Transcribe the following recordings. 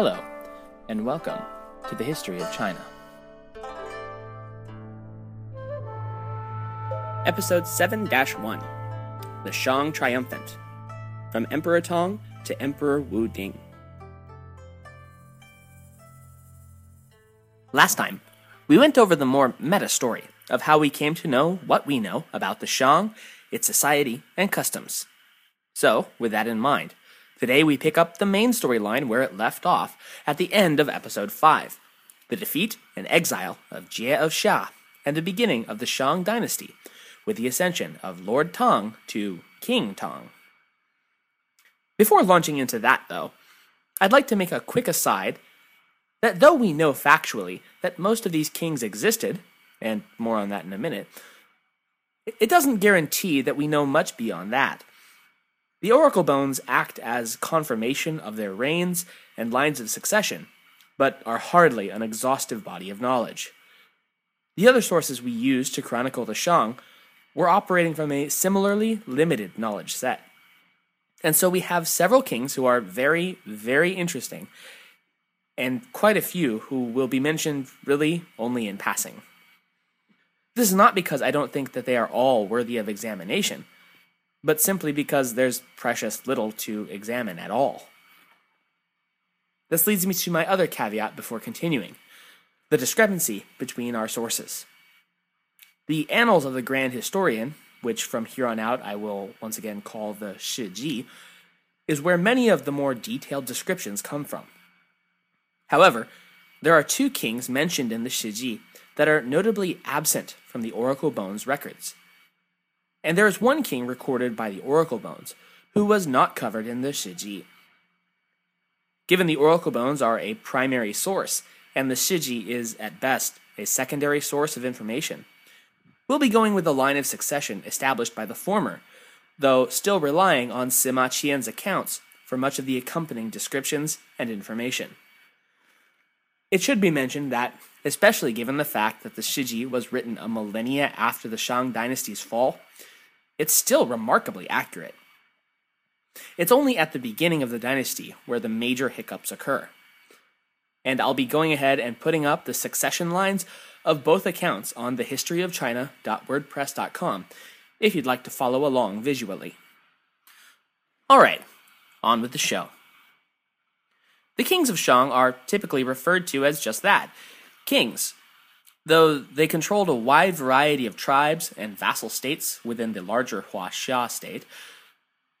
Hello, and welcome to the History of China. Episode 7 1 The Shang Triumphant From Emperor Tong to Emperor Wu Ding. Last time, we went over the more meta story of how we came to know what we know about the Shang, its society, and customs. So, with that in mind, Today we pick up the main storyline where it left off at the end of episode 5 the defeat and exile of Jie of Xia and the beginning of the Shang dynasty with the ascension of Lord Tong to King Tong. Before launching into that, though, I'd like to make a quick aside that though we know factually that most of these kings existed, and more on that in a minute, it doesn't guarantee that we know much beyond that. The oracle bones act as confirmation of their reigns and lines of succession, but are hardly an exhaustive body of knowledge. The other sources we use to chronicle the Shang were operating from a similarly limited knowledge set. And so we have several kings who are very, very interesting, and quite a few who will be mentioned really only in passing. This is not because I don't think that they are all worthy of examination but simply because there's precious little to examine at all. This leads me to my other caveat before continuing the discrepancy between our sources. The Annals of the Grand Historian, which from here on out I will once again call the Shiji, is where many of the more detailed descriptions come from. However, there are two kings mentioned in the Shiji that are notably absent from the Oracle Bones records. And there is one king recorded by the Oracle Bones who was not covered in the Shiji. Given the Oracle Bones are a primary source, and the Shiji is, at best, a secondary source of information, we'll be going with the line of succession established by the former, though still relying on Sima Qian's accounts for much of the accompanying descriptions and information. It should be mentioned that, especially given the fact that the Shiji was written a millennia after the Shang dynasty's fall, it's still remarkably accurate. It's only at the beginning of the dynasty where the major hiccups occur. And I'll be going ahead and putting up the succession lines of both accounts on thehistoryofchina.wordpress.com if you'd like to follow along visually. All right, on with the show. The kings of Shang are typically referred to as just that kings, Though they controlled a wide variety of tribes and vassal states within the larger Huaxia state,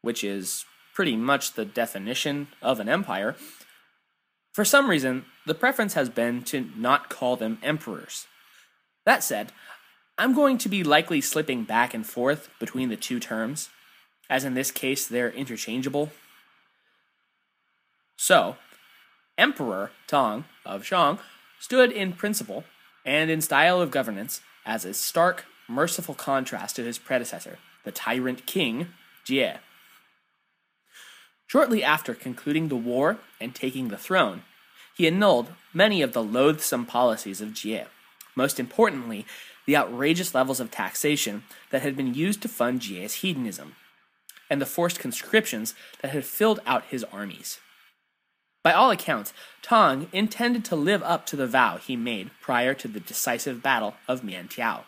which is pretty much the definition of an empire, for some reason, the preference has been to not call them emperors. That said, I'm going to be likely slipping back and forth between the two terms, as in this case they're interchangeable. So, Emperor Tong of Shang stood in principle and in style of governance as a stark, merciful contrast to his predecessor, the tyrant king, Jie. Shortly after concluding the war and taking the throne, he annulled many of the loathsome policies of Jie, most importantly, the outrageous levels of taxation that had been used to fund Jie's hedonism, and the forced conscriptions that had filled out his armies. By all accounts, Tong intended to live up to the vow he made prior to the decisive battle of Mian Tiao.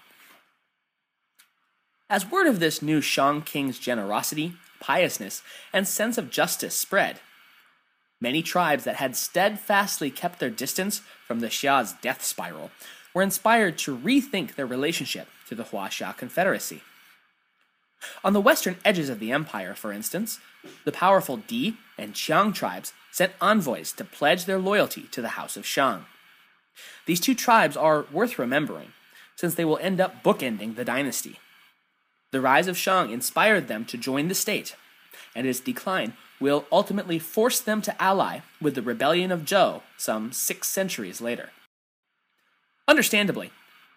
As word of this new Shang king's generosity, piousness, and sense of justice spread, many tribes that had steadfastly kept their distance from the Xia's death spiral were inspired to rethink their relationship to the Hua Huaxia Confederacy. On the western edges of the empire, for instance, the powerful Di and Qiang tribes sent envoys to pledge their loyalty to the House of Shang. These two tribes are worth remembering, since they will end up bookending the dynasty. The rise of Shang inspired them to join the state, and its decline will ultimately force them to ally with the rebellion of Zhou some six centuries later. Understandably,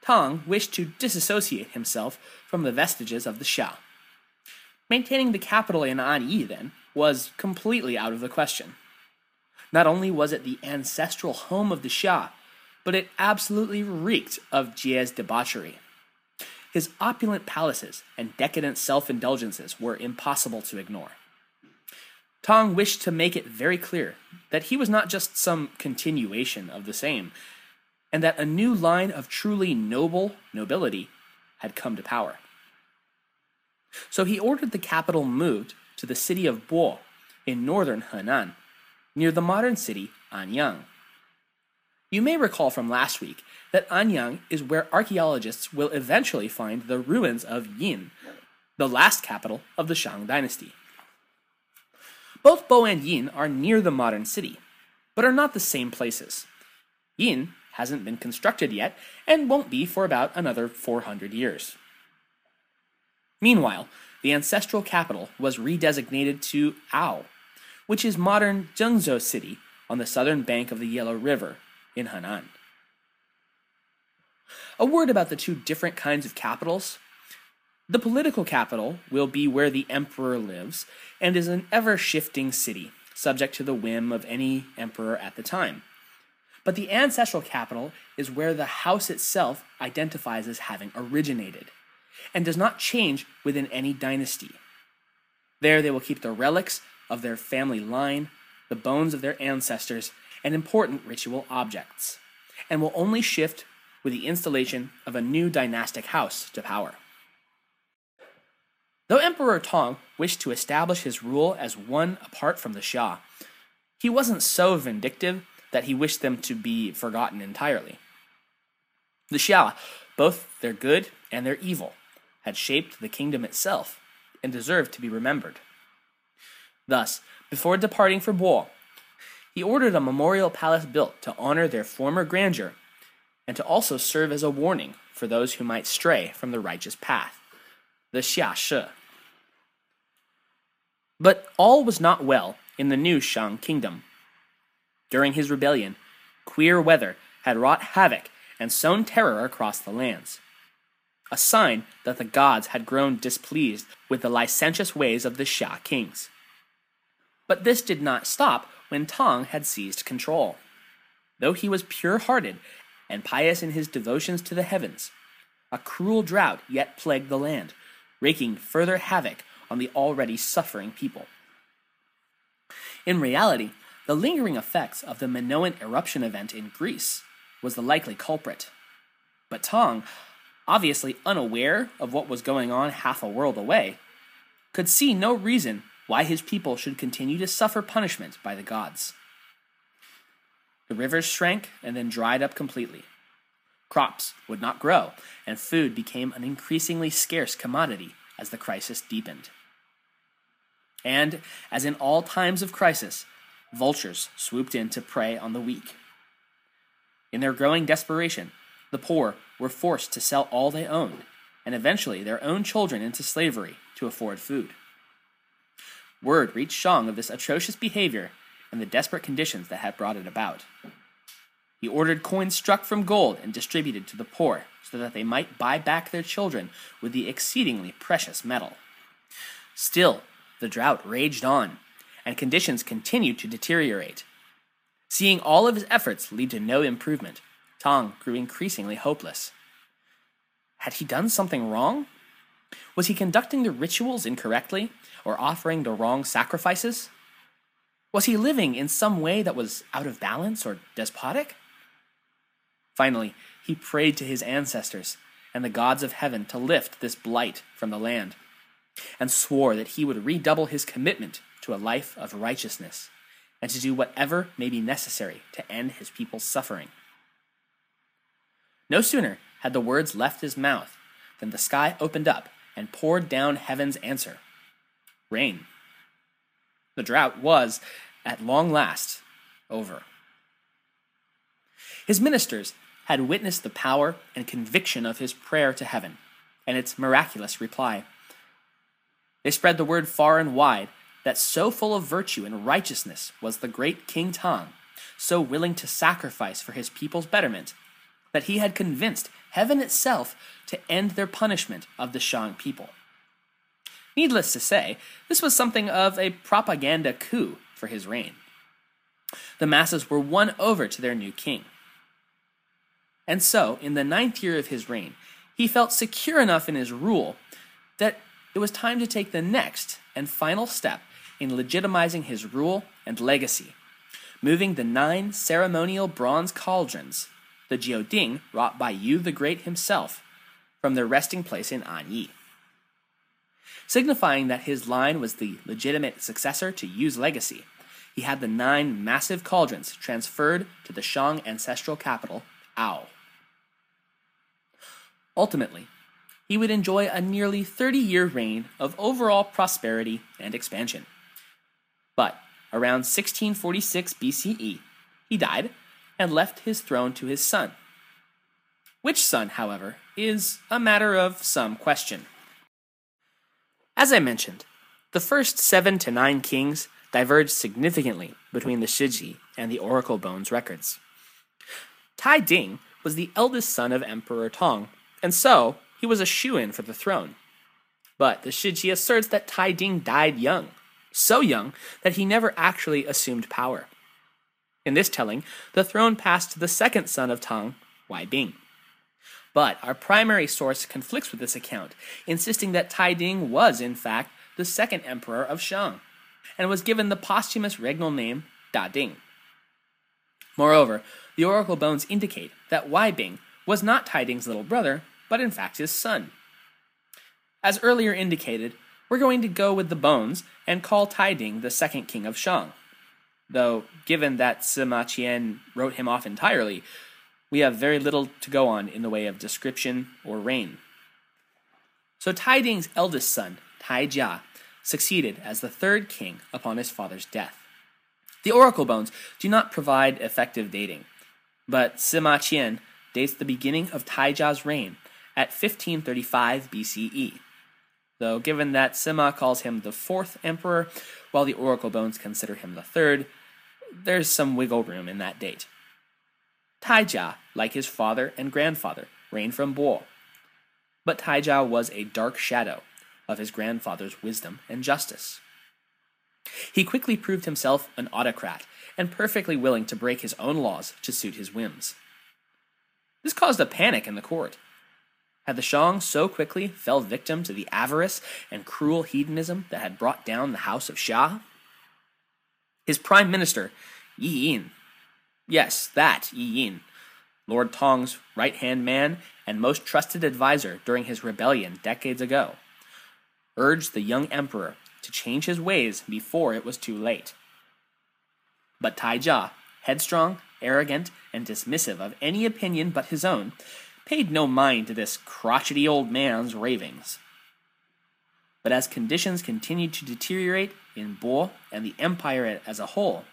Tang wished to disassociate himself from the vestiges of the Xia. Maintaining the capital in Anyi, then, was completely out of the question. Not only was it the ancestral home of the Xia, but it absolutely reeked of Jie's debauchery. His opulent palaces and decadent self indulgences were impossible to ignore. Tong wished to make it very clear that he was not just some continuation of the same, and that a new line of truly noble nobility had come to power. So he ordered the capital moved to the city of Bo in northern Henan, near the modern city Anyang. You may recall from last week that Anyang is where archaeologists will eventually find the ruins of Yin, the last capital of the Shang dynasty. Both Bo and Yin are near the modern city, but are not the same places. Yin hasn't been constructed yet and won't be for about another 400 years. Meanwhile, the ancestral capital was redesignated to Ao, which is modern Zhengzhou City on the southern bank of the Yellow River in Henan. A word about the two different kinds of capitals the political capital will be where the emperor lives and is an ever shifting city, subject to the whim of any emperor at the time. But the ancestral capital is where the house itself identifies as having originated and does not change within any dynasty. There they will keep the relics of their family line, the bones of their ancestors, and important ritual objects, and will only shift with the installation of a new dynastic house to power. Though Emperor Tong wished to establish his rule as one apart from the Xia, he wasn't so vindictive that he wished them to be forgotten entirely. The Xia, both their good and their evil, had shaped the kingdom itself and deserved to be remembered. Thus, before departing for Bo, he ordered a memorial palace built to honor their former grandeur and to also serve as a warning for those who might stray from the righteous path the Xia Shi. But all was not well in the new Shang kingdom. During his rebellion, queer weather had wrought havoc and sown terror across the lands. A sign that the gods had grown displeased with the licentious ways of the Xia kings. But this did not stop when Tong had seized control. Though he was pure hearted and pious in his devotions to the heavens, a cruel drought yet plagued the land, wreaking further havoc on the already suffering people. In reality, the lingering effects of the Minoan eruption event in Greece was the likely culprit. But Tong, obviously unaware of what was going on half a world away, could see no reason why his people should continue to suffer punishment by the gods. The rivers shrank and then dried up completely. Crops would not grow, and food became an increasingly scarce commodity as the crisis deepened. And, as in all times of crisis, vultures swooped in to prey on the weak. In their growing desperation, the poor were forced to sell all they owned, and eventually their own children into slavery to afford food. Word reached Shang of this atrocious behavior and the desperate conditions that had brought it about. He ordered coins struck from gold and distributed to the poor so that they might buy back their children with the exceedingly precious metal. Still, the drought raged on, and conditions continued to deteriorate. Seeing all of his efforts lead to no improvement, Tang grew increasingly hopeless. Had he done something wrong? Was he conducting the rituals incorrectly or offering the wrong sacrifices? Was he living in some way that was out of balance or despotic? Finally, he prayed to his ancestors and the gods of heaven to lift this blight from the land, and swore that he would redouble his commitment to a life of righteousness and to do whatever may be necessary to end his people's suffering. No sooner had the words left his mouth than the sky opened up and poured down heaven's answer rain. The drought was, at long last, over. His ministers had witnessed the power and conviction of his prayer to heaven and its miraculous reply. They spread the word far and wide that so full of virtue and righteousness was the great King Tang, so willing to sacrifice for his people's betterment, that he had convinced heaven itself to end their punishment of the Shang people. Needless to say, this was something of a propaganda coup for his reign. The masses were won over to their new king. And so, in the ninth year of his reign, he felt secure enough in his rule that it was time to take the next and final step in legitimizing his rule and legacy, moving the nine ceremonial bronze cauldrons, the Jiuding wrought by Yu the Great himself, from their resting place in Anyi. Signifying that his line was the legitimate successor to Yu's legacy, he had the nine massive cauldrons transferred to the Shang ancestral capital, Ao. Ultimately, he would enjoy a nearly 30 year reign of overall prosperity and expansion. But around 1646 BCE, he died and left his throne to his son. Which son, however, is a matter of some question. As I mentioned, the first seven to nine kings diverged significantly between the Shiji and the Oracle Bones records. Tai Ding was the eldest son of Emperor Tong, and so he was a shoe in for the throne. But the Shiji asserts that Tai Ding died young, so young that he never actually assumed power. In this telling, the throne passed to the second son of Tang, Wai Bing. But our primary source conflicts with this account, insisting that Tai Ding was, in fact, the second emperor of Shang and was given the posthumous regnal name Da Ding. Moreover, the oracle bones indicate that Wai Bing was not Tai Ding's little brother, but in fact his son. As earlier indicated, we're going to go with the bones and call Tai Ding the second king of Shang. Though, given that Sima Qian wrote him off entirely, we have very little to go on in the way of description or reign. So Tai Ding's eldest son, Tai Jia, succeeded as the third king upon his father's death. The oracle bones do not provide effective dating, but Sima Qian dates the beginning of Tai Jia's reign at 1535 BCE. Though, given that Sima calls him the fourth emperor, while the oracle bones consider him the third, there's some wiggle room in that date. Taijia, like his father and grandfather, reigned from Bo. But Taijia was a dark shadow of his grandfather's wisdom and justice. He quickly proved himself an autocrat and perfectly willing to break his own laws to suit his whims. This caused a panic in the court. Had the Shang so quickly fell victim to the avarice and cruel hedonism that had brought down the house of Xia? His prime minister, Yi Yin, yes, that Yi Yin, Lord Tong's right hand man and most trusted adviser during his rebellion decades ago, urged the young emperor to change his ways before it was too late. But Taijia, headstrong, arrogant, and dismissive of any opinion but his own, paid no mind to this crotchety old man's ravings. But as conditions continued to deteriorate in Bo and the empire as a whole,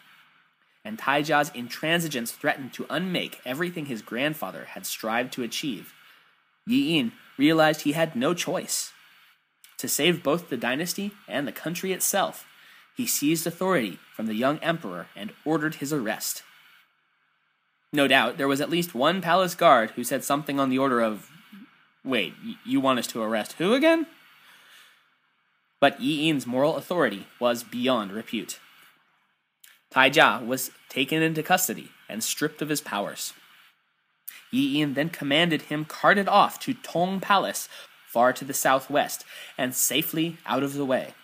and Taijia's intransigence threatened to unmake everything his grandfather had strived to achieve, Yi Yin realized he had no choice. To save both the dynasty and the country itself, he seized authority from the young emperor and ordered his arrest. No doubt there was at least one palace guard who said something on the order of, Wait, you want us to arrest who again? But Yi Yin's moral authority was beyond repute. Tai Jia was taken into custody and stripped of his powers. Yi Yin then commanded him carted off to Tong Palace far to the southwest, and safely out of the way.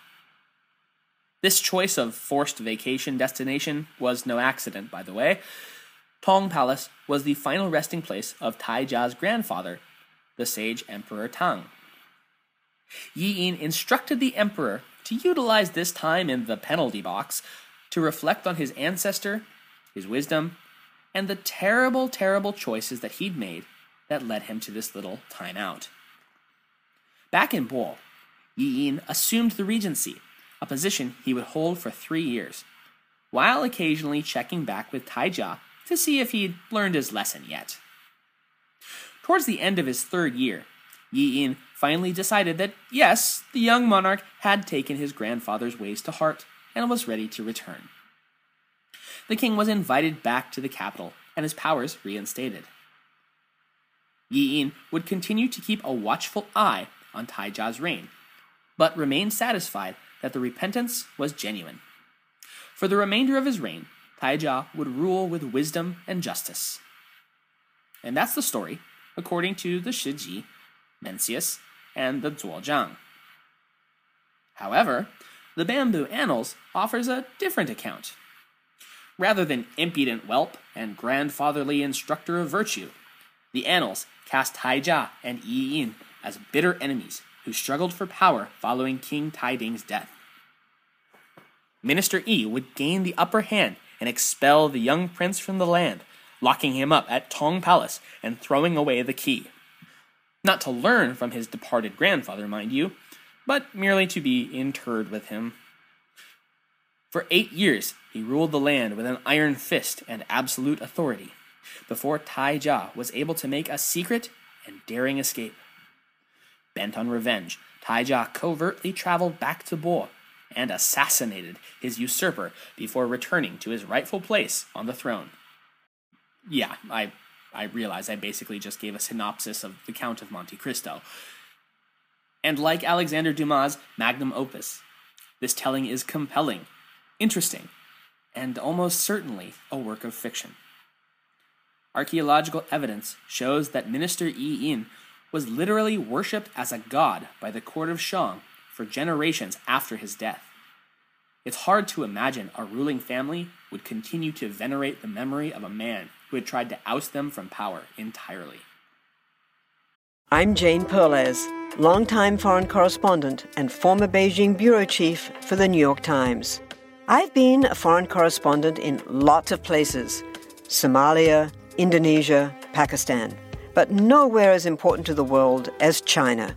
This choice of forced vacation destination was no accident, by the way. Tong Palace was the final resting place of Tai Jia's grandfather, the sage Emperor Tang. Yi Yin instructed the emperor to utilize this time in the penalty box to reflect on his ancestor, his wisdom, and the terrible, terrible choices that he'd made that led him to this little timeout. Back in Bo, Yi Yin assumed the regency, a position he would hold for three years, while occasionally checking back with Taijia to see if he'd learned his lesson yet. Towards the end of his third year, Yi Yin finally decided that yes, the young monarch had taken his grandfather's ways to heart and was ready to return. The king was invited back to the capital and his powers reinstated. Yi Yin would continue to keep a watchful eye on Taijia's reign, but remained satisfied that the repentance was genuine. For the remainder of his reign, Taijia would rule with wisdom and justice. And that's the story, according to the Shiji, Mencius, and the Zuozhuan. However, the Bamboo Annals offers a different account. Rather than impudent whelp and grandfatherly instructor of virtue, the Annals cast Taijia and Yi Yin as bitter enemies who struggled for power following King Taiding's death. Minister Yi would gain the upper hand and expel the young prince from the land, locking him up at Tong Palace and throwing away the key. Not to learn from his departed grandfather, mind you, but merely to be interred with him. For eight years, he ruled the land with an iron fist and absolute authority, before Taijia was able to make a secret and daring escape. Bent on revenge, Taijia covertly traveled back to Bo and assassinated his usurper before returning to his rightful place on the throne. Yeah, I I realize I basically just gave a synopsis of the Count of Monte Cristo. And like Alexander Dumas' magnum opus, this telling is compelling, interesting, and almost certainly a work of fiction. Archaeological evidence shows that Minister Yi Yin was literally worshipped as a god by the court of Shang for generations after his death. It's hard to imagine a ruling family would continue to venerate the memory of a man who had tried to oust them from power entirely. I'm Jane Perlez, longtime foreign correspondent and former Beijing bureau chief for the New York Times. I've been a foreign correspondent in lots of places Somalia, Indonesia, Pakistan, but nowhere as important to the world as China.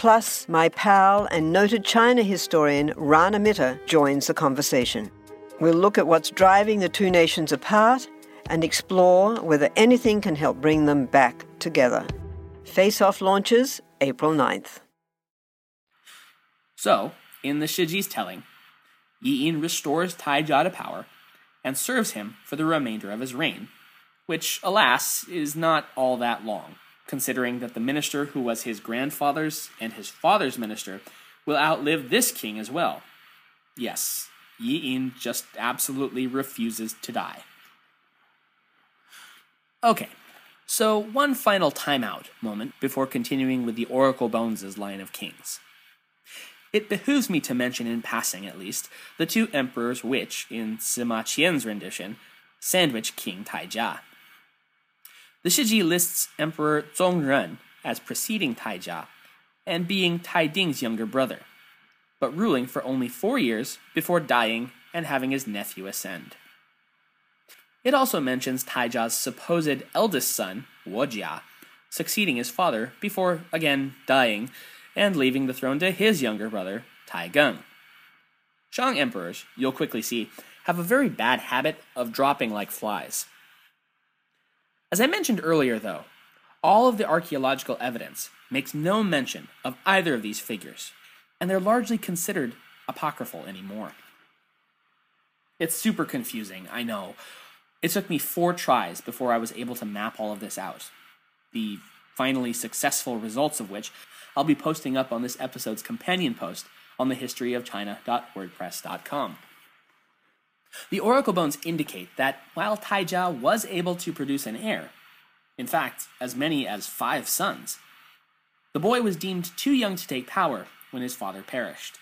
Plus, my pal and noted China historian Rana Mitter joins the conversation. We'll look at what's driving the two nations apart and explore whether anything can help bring them back together. Face Off launches April 9th. So, in the Shiji's telling, Yi Yin restores Taijia to power and serves him for the remainder of his reign, which, alas, is not all that long considering that the minister who was his grandfather's and his father's minister will outlive this king as well. Yes, Yi Yin just absolutely refuses to die. Okay, so one final timeout moment before continuing with the Oracle Bones' line of kings. It behooves me to mention in passing, at least, the two emperors which, in Sima Qian's rendition, sandwich King Taijia. The Shiji lists Emperor Zongren as preceding Taijia and being Taiding's younger brother, but ruling for only four years before dying and having his nephew ascend. It also mentions Taijia's supposed eldest son, Wojia, succeeding his father before again dying and leaving the throne to his younger brother, Taigung. Shang emperors, you'll quickly see, have a very bad habit of dropping like flies. As I mentioned earlier, though, all of the archaeological evidence makes no mention of either of these figures, and they're largely considered apocryphal anymore. It's super confusing, I know. It took me four tries before I was able to map all of this out. The finally successful results of which I'll be posting up on this episode's companion post on the historyofchina.wordpress.com. The oracle bones indicate that while Taijia was able to produce an heir, in fact, as many as five sons, the boy was deemed too young to take power when his father perished.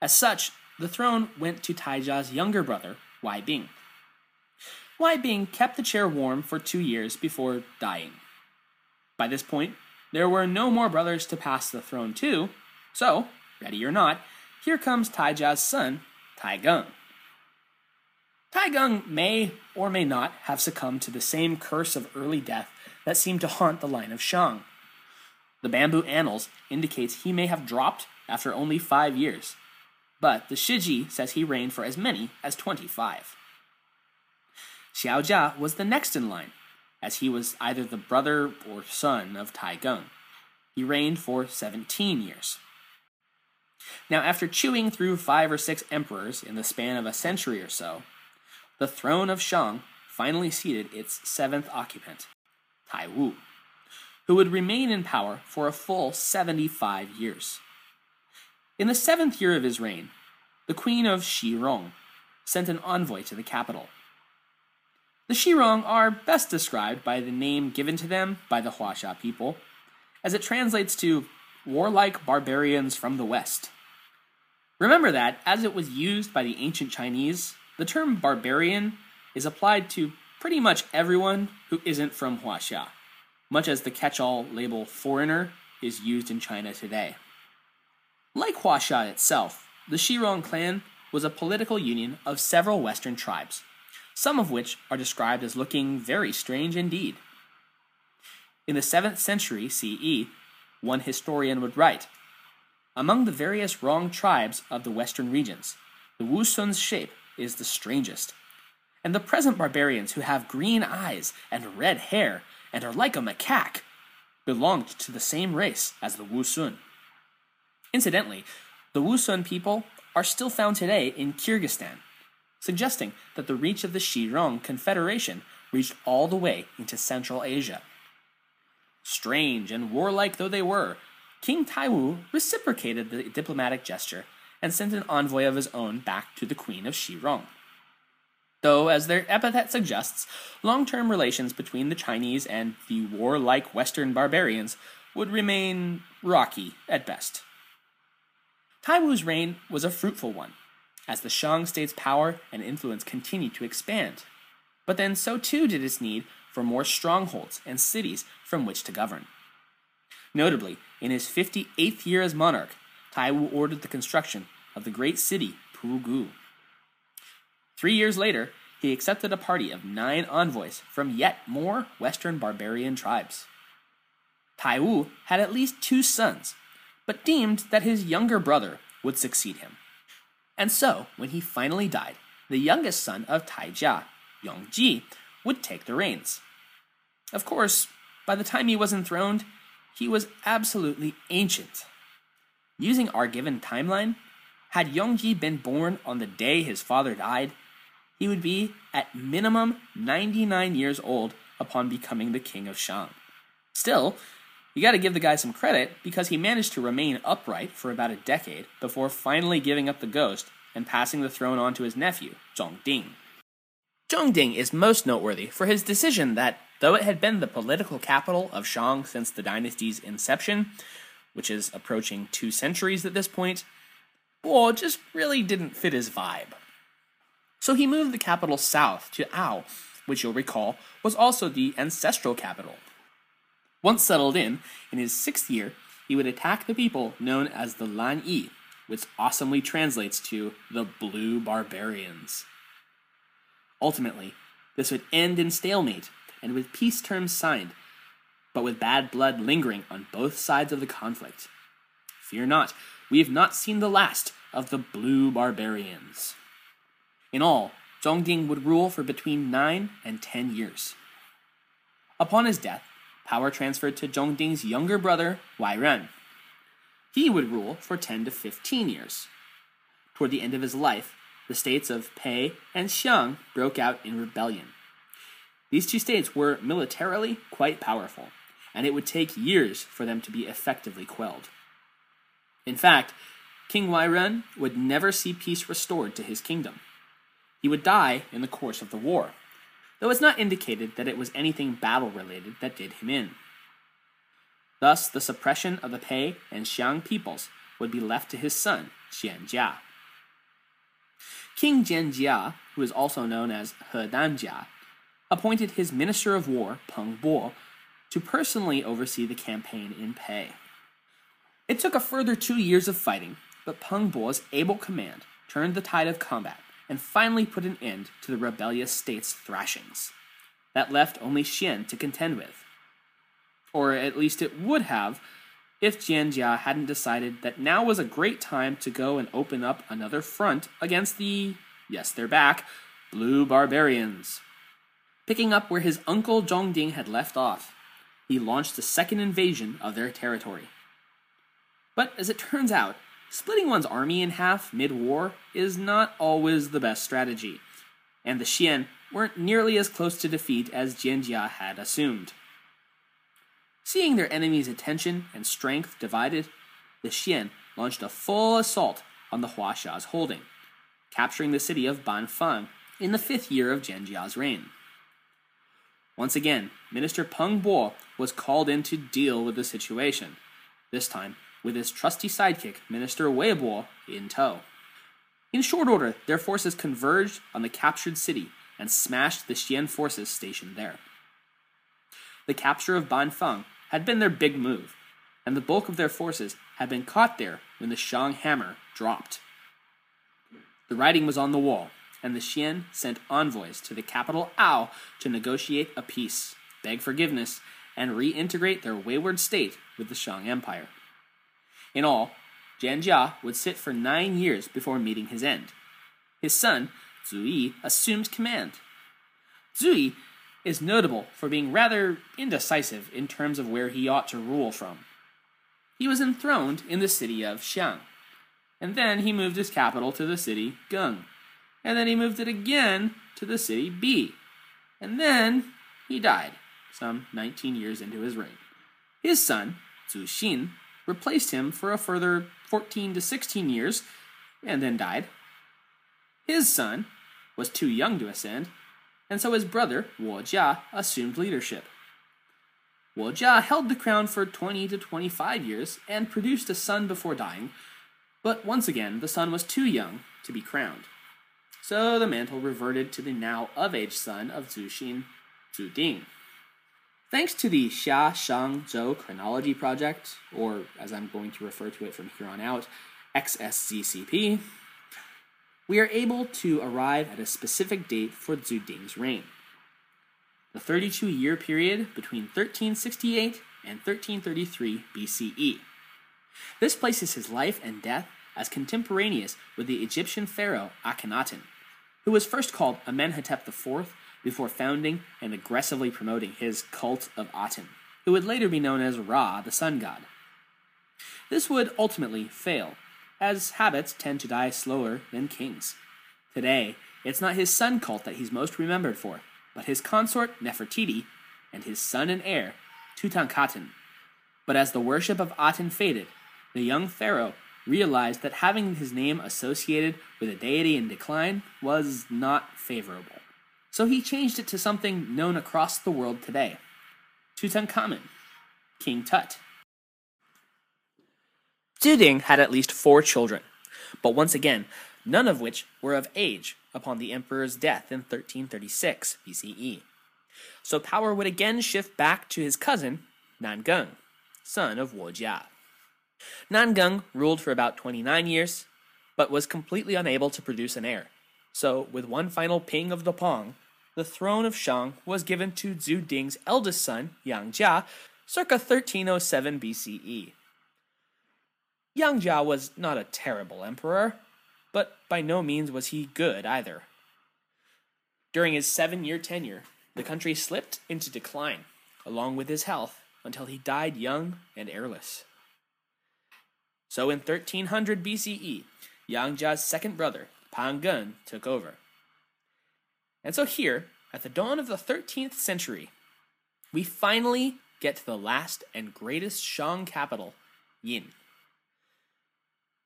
As such, the throne went to Taijia's younger brother, Wai Bing. Wai Bing kept the chair warm for two years before dying. By this point, there were no more brothers to pass the throne to, so, ready or not, here comes Taijia's son, Taigung. Taigung may or may not have succumbed to the same curse of early death that seemed to haunt the line of Shang. The bamboo annals indicates he may have dropped after only five years, but the Shiji says he reigned for as many as 25. Xiao Jia was the next in line, as he was either the brother or son of Taigung. He reigned for 17 years. Now, after chewing through five or six emperors in the span of a century or so, the throne of Shang finally seated its seventh occupant, Tai Wu, who would remain in power for a full 75 years. In the seventh year of his reign, the queen of Xirong sent an envoy to the capital. The Xirong are best described by the name given to them by the Huaxia people, as it translates to warlike barbarians from the west. Remember that, as it was used by the ancient Chinese, the term barbarian is applied to pretty much everyone who isn't from Huaxia, much as the catch all label foreigner is used in China today. Like Huaxia itself, the Xirong clan was a political union of several western tribes, some of which are described as looking very strange indeed. In the 7th century CE, one historian would write Among the various Rong tribes of the western regions, the Wusun's shape is the strangest. And the present barbarians who have green eyes and red hair and are like a macaque belonged to the same race as the Wusun. Incidentally, the Wusun people are still found today in Kyrgyzstan, suggesting that the reach of the Xirong Confederation reached all the way into Central Asia. Strange and warlike though they were, King Taiwu reciprocated the diplomatic gesture and sent an envoy of his own back to the Queen of Xirong. Though, as their epithet suggests, long term relations between the Chinese and the warlike Western barbarians would remain rocky at best. Taiwu's reign was a fruitful one, as the Shang state's power and influence continued to expand. But then so too did its need for more strongholds and cities from which to govern. Notably, in his 58th year as monarch, Taiwu ordered the construction of the great city Pugu. Three years later, he accepted a party of nine envoys from yet more Western barbarian tribes. Taiwu had at least two sons, but deemed that his younger brother would succeed him. And so, when he finally died, the youngest son of Tai Taijia, Yongji, would take the reins. Of course, by the time he was enthroned, he was absolutely ancient. Using our given timeline, had Yongji been born on the day his father died, he would be at minimum 99 years old upon becoming the king of Shang. Still, you gotta give the guy some credit because he managed to remain upright for about a decade before finally giving up the ghost and passing the throne on to his nephew, Zhongding. Zhongding is most noteworthy for his decision that, though it had been the political capital of Shang since the dynasty's inception, which is approaching two centuries at this point, it just really didn't fit his vibe. So he moved the capital south to Ao, which you'll recall was also the ancestral capital. Once settled in, in his sixth year, he would attack the people known as the Lan Yi, which awesomely translates to the Blue Barbarians. Ultimately, this would end in stalemate and with peace terms signed, but with bad blood lingering on both sides of the conflict. Fear not, we have not seen the last of the Blue Barbarians. In all, Zhongding would rule for between 9 and 10 years. Upon his death, power transferred to Zhongding's younger brother, Wai Ren. He would rule for 10 to 15 years. Toward the end of his life, the states of Pei and Xiang broke out in rebellion. These two states were militarily quite powerful, and it would take years for them to be effectively quelled. In fact, King Wairen would never see peace restored to his kingdom. He would die in the course of the war, though it's not indicated that it was anything battle related that did him in. Thus, the suppression of the Pei and Xiang peoples would be left to his son, Jianjia. King Jianjia, who is also known as He Danjia, appointed his minister of war, Peng Bo, to personally oversee the campaign in Pei. It took a further two years of fighting, but Peng Bo's able command turned the tide of combat and finally put an end to the rebellious state's thrashings. That left only Xian to contend with. Or at least it would have if Jianjia hadn't decided that now was a great time to go and open up another front against the, yes, they're back, Blue Barbarians. Picking up where his uncle Zhongding had left off, he launched a second invasion of their territory. But as it turns out, splitting one's army in half mid war is not always the best strategy, and the Xian weren't nearly as close to defeat as Jianjia had assumed. Seeing their enemy's attention and strength divided, the Xian launched a full assault on the Huaxia's holding, capturing the city of Banfang in the fifth year of Jianjia's reign. Once again, Minister Peng Bo was called in to deal with the situation, this time with his trusty sidekick, Minister Wei Bo, in tow. In short order, their forces converged on the captured city and smashed the Xian forces stationed there. The capture of Banfang had been their big move, and the bulk of their forces had been caught there when the Shang hammer dropped. The writing was on the wall, and the Xian sent envoys to the capital Ao to negotiate a peace, beg forgiveness, and reintegrate their wayward state with the Shang Empire. In all, Jianjia would sit for nine years before meeting his end. His son, Zhu Yi, assumed command. Zhu Yi is notable for being rather indecisive in terms of where he ought to rule from. He was enthroned in the city of Xiang, and then he moved his capital to the city Geng, and then he moved it again to the city Bi, and then he died, some 19 years into his reign. His son, Zhu Xin, replaced him for a further 14 to 16 years, and then died. His son was too young to ascend, and so his brother, Wu Jia, assumed leadership. Wu Jia held the crown for 20 to 25 years and produced a son before dying, but once again the son was too young to be crowned. So the mantle reverted to the now of age son of Zhu Xin, Zhu Ding. Thanks to the Xia Shang Zhou Chronology Project, or as I'm going to refer to it from here on out, XSZCP, we are able to arrive at a specific date for Zhu Ding's reign. The 32 year period between 1368 and 1333 BCE. This places his life and death as contemporaneous with the Egyptian pharaoh Akhenaten, who was first called Amenhotep IV before founding and aggressively promoting his cult of Aten, who would later be known as Ra, the sun god. This would ultimately fail, as habits tend to die slower than kings. Today, it's not his sun cult that he's most remembered for, but his consort Nefertiti and his son and heir Tutankhaten. But as the worship of Aten faded, the young pharaoh realized that having his name associated with a deity in decline was not favorable. So he changed it to something known across the world today Tutankhamun, King Tut. Zhu Ding had at least four children, but once again, none of which were of age upon the emperor's death in 1336 BCE. So power would again shift back to his cousin, Nangeng, son of Wu Jia. Nangeng ruled for about 29 years, but was completely unable to produce an heir. So, with one final ping of the pong, the throne of Shang was given to Zhu Ding's eldest son, Yang Jia, circa 1307 BCE. Yang Jia was not a terrible emperor, but by no means was he good either. During his seven year tenure, the country slipped into decline, along with his health, until he died young and heirless. So in 1300 BCE, Yang Jia's second brother, Pan Geng, took over. And so here, at the dawn of the 13th century, we finally get to the last and greatest Shang capital, Yin.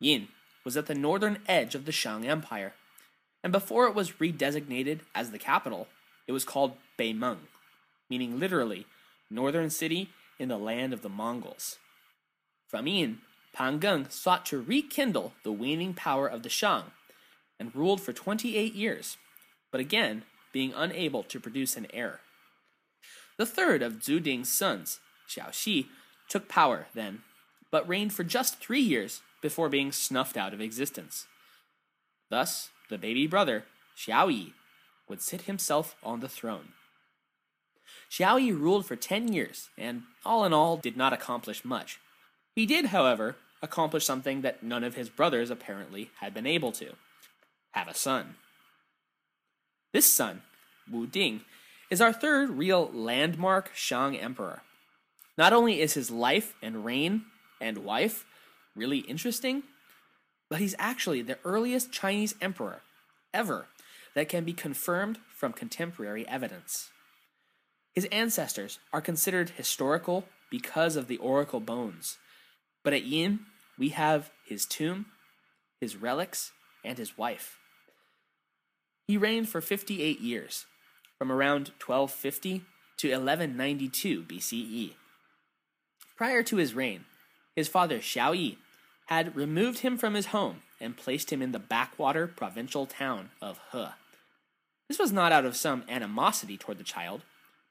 Yin was at the northern edge of the Shang Empire, and before it was redesignated as the capital, it was called Beimeng, meaning literally northern city in the land of the Mongols. From Yin, Pan Geng sought to rekindle the waning power of the Shang and ruled for 28 years, but again being unable to produce an heir. The third of Zhu Ding's sons, Xiao Xi, took power then, but reigned for just three years before being snuffed out of existence. Thus, the baby brother, Xiao Yi, would sit himself on the throne. Xiao Yi ruled for ten years, and all in all did not accomplish much. He did, however, accomplish something that none of his brothers apparently had been able to have a son. This son, Wu Ding, is our third real landmark Shang emperor. Not only is his life and reign and wife really interesting, but he's actually the earliest Chinese emperor ever that can be confirmed from contemporary evidence. His ancestors are considered historical because of the oracle bones, but at Yin, we have his tomb, his relics, and his wife. He reigned for 58 years, from around 1250 to 1192 BCE. Prior to his reign, his father Xiao Yi had removed him from his home and placed him in the backwater provincial town of He. This was not out of some animosity toward the child,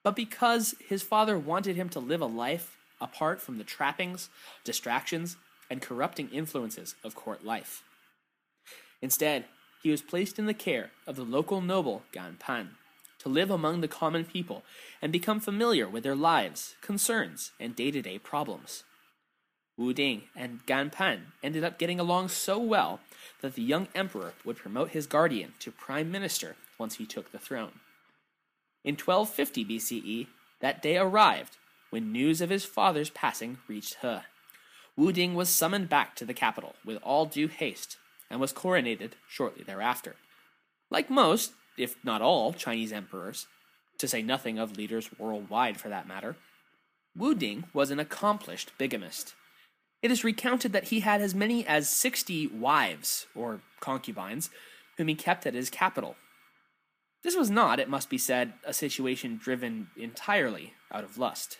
but because his father wanted him to live a life apart from the trappings, distractions, and corrupting influences of court life. Instead, he was placed in the care of the local noble Gan Pan to live among the common people and become familiar with their lives, concerns, and day to day problems. Wu Ding and Gan Pan ended up getting along so well that the young emperor would promote his guardian to prime minister once he took the throne. In 1250 BCE, that day arrived when news of his father's passing reached He. Wu Ding was summoned back to the capital with all due haste and was coronated shortly thereafter. Like most, if not all, Chinese emperors, to say nothing of leaders worldwide for that matter, Wu Ding was an accomplished bigamist. It is recounted that he had as many as 60 wives, or concubines, whom he kept at his capital. This was not, it must be said, a situation driven entirely out of lust.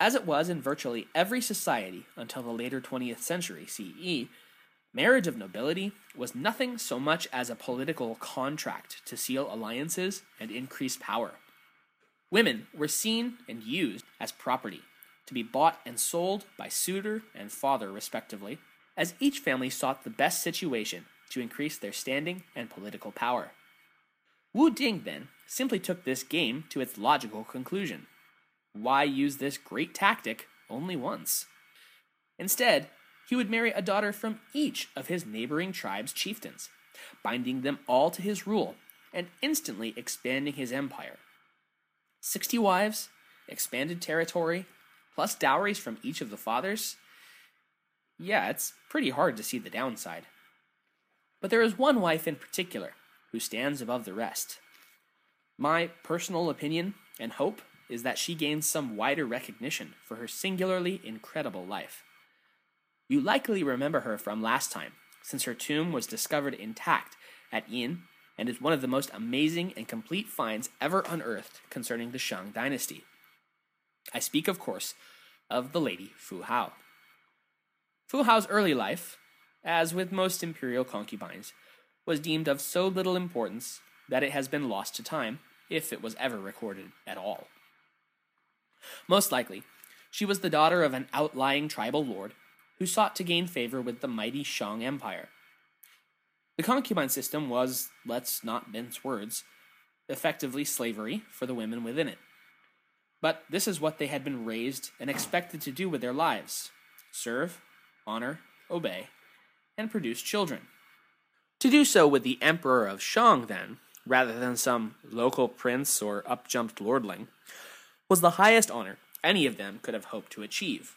As it was in virtually every society until the later 20th century CE, marriage of nobility was nothing so much as a political contract to seal alliances and increase power. Women were seen and used as property, to be bought and sold by suitor and father, respectively, as each family sought the best situation to increase their standing and political power. Wu Ding, then, simply took this game to its logical conclusion why use this great tactic only once? Instead, he would marry a daughter from each of his neighboring tribes' chieftains, binding them all to his rule and instantly expanding his empire. Sixty wives, expanded territory, plus dowries from each of the fathers. Yeah, it's pretty hard to see the downside. But there is one wife in particular who stands above the rest. My personal opinion and hope is that she gains some wider recognition for her singularly incredible life. You likely remember her from last time, since her tomb was discovered intact at Yin and is one of the most amazing and complete finds ever unearthed concerning the Shang dynasty. I speak, of course, of the lady Fu Hao. Fu Hao's early life, as with most imperial concubines, was deemed of so little importance that it has been lost to time, if it was ever recorded at all. Most likely, she was the daughter of an outlying tribal lord who sought to gain favor with the mighty Shang Empire. The concubine system was, let's not mince words, effectively slavery for the women within it. But this is what they had been raised and expected to do with their lives serve, honor, obey, and produce children. To do so with the Emperor of Shang, then, rather than some local prince or upjumped lordling, was the highest honor any of them could have hoped to achieve.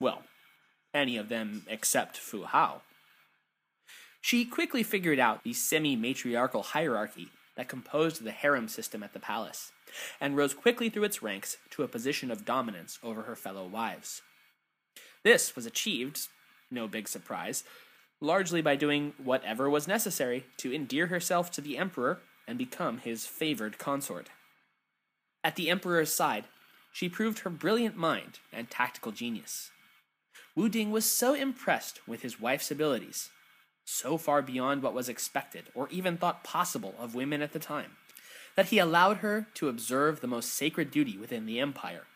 Well, any of them except Fu Hao. She quickly figured out the semi matriarchal hierarchy that composed the harem system at the palace, and rose quickly through its ranks to a position of dominance over her fellow wives. This was achieved, no big surprise, largely by doing whatever was necessary to endear herself to the emperor and become his favored consort. At the emperor's side, she proved her brilliant mind and tactical genius. Wu Ding was so impressed with his wife's abilities, so far beyond what was expected or even thought possible of women at the time, that he allowed her to observe the most sacred duty within the empire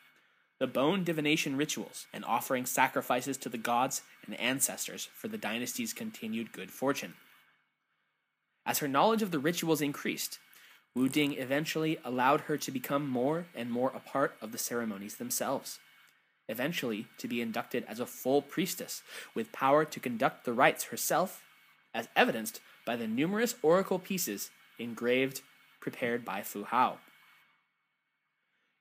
the bone divination rituals and offering sacrifices to the gods and ancestors for the dynasty's continued good fortune. As her knowledge of the rituals increased, Wu Ding eventually allowed her to become more and more a part of the ceremonies themselves, eventually to be inducted as a full priestess with power to conduct the rites herself, as evidenced by the numerous oracle pieces engraved prepared by Fu Hao.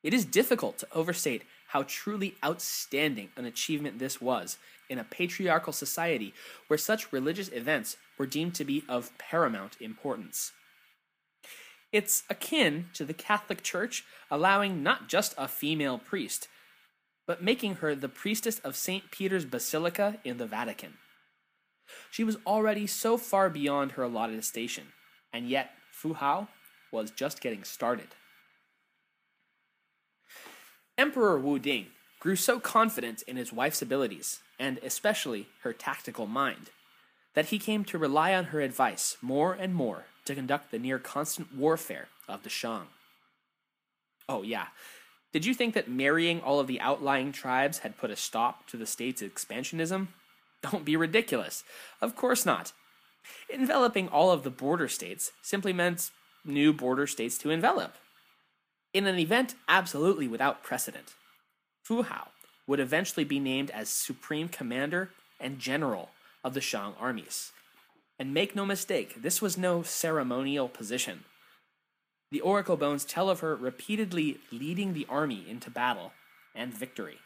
It is difficult to overstate how truly outstanding an achievement this was in a patriarchal society where such religious events were deemed to be of paramount importance. It's akin to the Catholic Church allowing not just a female priest, but making her the priestess of St. Peter's Basilica in the Vatican. She was already so far beyond her allotted station, and yet Fu Hao was just getting started. Emperor Wu Ding grew so confident in his wife's abilities, and especially her tactical mind, that he came to rely on her advice more and more to conduct the near constant warfare of the Shang. Oh, yeah. Did you think that marrying all of the outlying tribes had put a stop to the state's expansionism? Don't be ridiculous. Of course not. Enveloping all of the border states simply meant new border states to envelop. In an event absolutely without precedent, Fu Hao would eventually be named as supreme commander and general of the Shang armies. And make no mistake, this was no ceremonial position. The Oracle Bones tell of her repeatedly leading the army into battle and victory.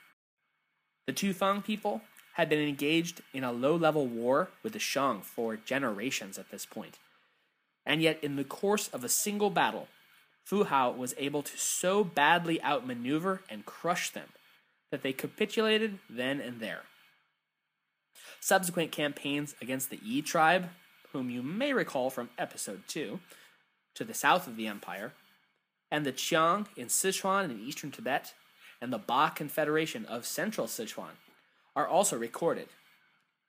The Tufang people had been engaged in a low level war with the Shang for generations at this point. And yet, in the course of a single battle, Fu Hao was able to so badly outmaneuver and crush them that they capitulated then and there. Subsequent campaigns against the Yi tribe, whom you may recall from episode 2, to the south of the empire, and the Qiang in Sichuan and eastern Tibet, and the Ba Confederation of central Sichuan are also recorded,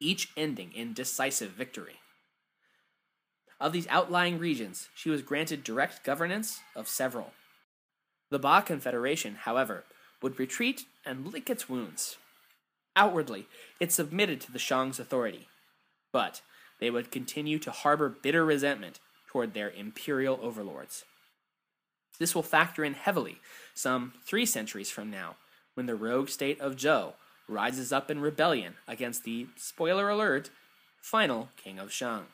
each ending in decisive victory. Of these outlying regions, she was granted direct governance of several. The Ba Confederation, however, would retreat and lick its wounds. Outwardly, it submitted to the Shang's authority, but they would continue to harbor bitter resentment toward their imperial overlords. This will factor in heavily some three centuries from now, when the rogue state of Zhou rises up in rebellion against the, spoiler alert, final king of Shang.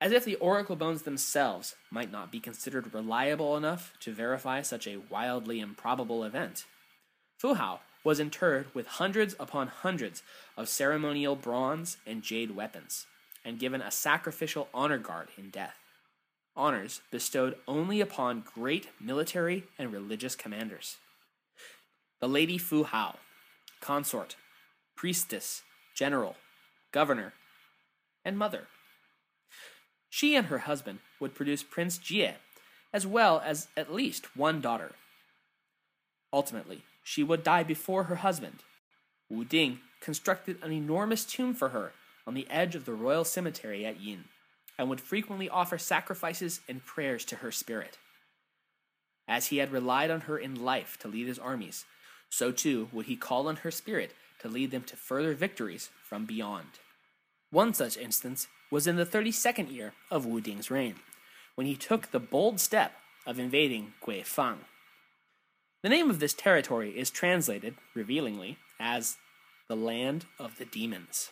As if the oracle bones themselves might not be considered reliable enough to verify such a wildly improbable event. Fu Hao was interred with hundreds upon hundreds of ceremonial bronze and jade weapons, and given a sacrificial honor guard in death. Honors bestowed only upon great military and religious commanders. The Lady Fu Hao, consort, priestess, general, governor, and mother. She and her husband would produce Prince Jie, as well as at least one daughter. Ultimately, she would die before her husband. Wu Ding constructed an enormous tomb for her on the edge of the royal cemetery at Yin, and would frequently offer sacrifices and prayers to her spirit. As he had relied on her in life to lead his armies, so too would he call on her spirit to lead them to further victories from beyond. One such instance was in the 32nd year of Wu Ding's reign, when he took the bold step of invading Guifang. The name of this territory is translated, revealingly, as the land of the demons.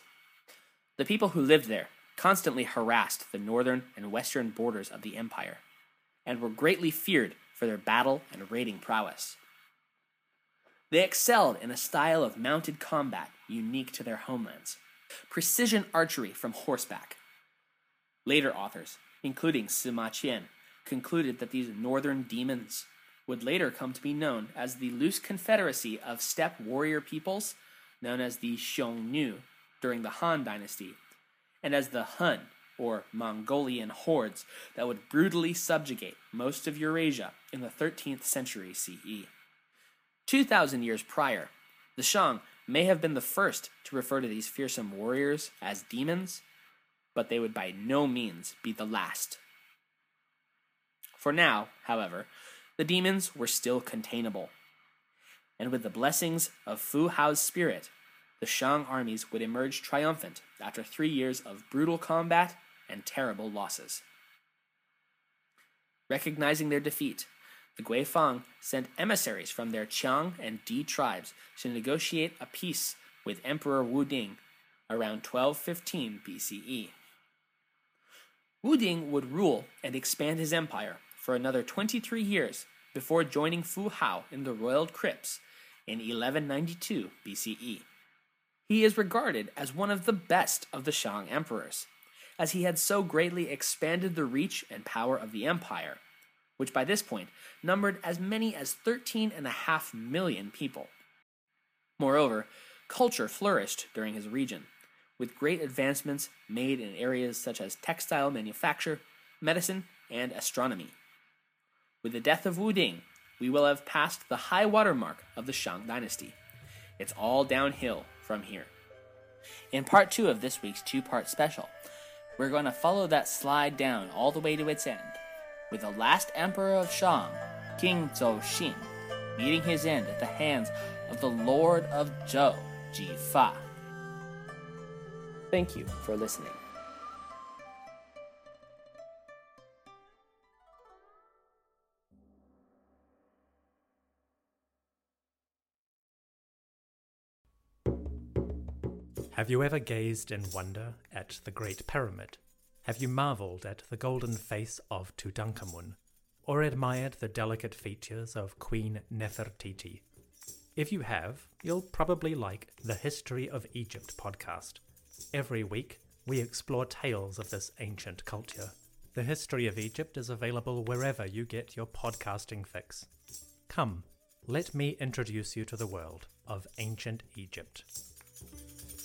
The people who lived there constantly harassed the northern and western borders of the empire, and were greatly feared for their battle and raiding prowess. They excelled in a style of mounted combat unique to their homelands, precision archery from horseback, Later authors, including Sima Qian, concluded that these northern demons would later come to be known as the loose confederacy of steppe warrior peoples known as the Xiongnu during the Han dynasty, and as the Hun, or Mongolian hordes that would brutally subjugate most of Eurasia in the 13th century CE. 2,000 years prior, the Shang may have been the first to refer to these fearsome warriors as demons but they would by no means be the last. For now, however, the demons were still containable. And with the blessings of Fu Hao's spirit, the Shang armies would emerge triumphant after three years of brutal combat and terrible losses. Recognizing their defeat, the Guifang sent emissaries from their Qiang and Di tribes to negotiate a peace with Emperor Wu Ding around 1215 BCE. Wu Ding would rule and expand his empire for another 23 years before joining Fu Hao in the royal crypts in 1192 BCE. He is regarded as one of the best of the Shang emperors as he had so greatly expanded the reach and power of the empire, which by this point numbered as many as 13.5 million people. Moreover, culture flourished during his region, with great advancements made in areas such as textile manufacture, medicine, and astronomy. With the death of Wu Ding, we will have passed the high water mark of the Shang dynasty. It's all downhill from here. In part two of this week's two part special, we're going to follow that slide down all the way to its end, with the last emperor of Shang, King Zhou Xin, meeting his end at the hands of the Lord of Zhou, Ji Fa. Thank you for listening. Have you ever gazed in wonder at the Great Pyramid? Have you marveled at the golden face of Tutankhamun? Or admired the delicate features of Queen Nefertiti? If you have, you'll probably like the History of Egypt podcast. Every week, we explore tales of this ancient culture. The History of Egypt is available wherever you get your podcasting fix. Come, let me introduce you to the world of ancient Egypt.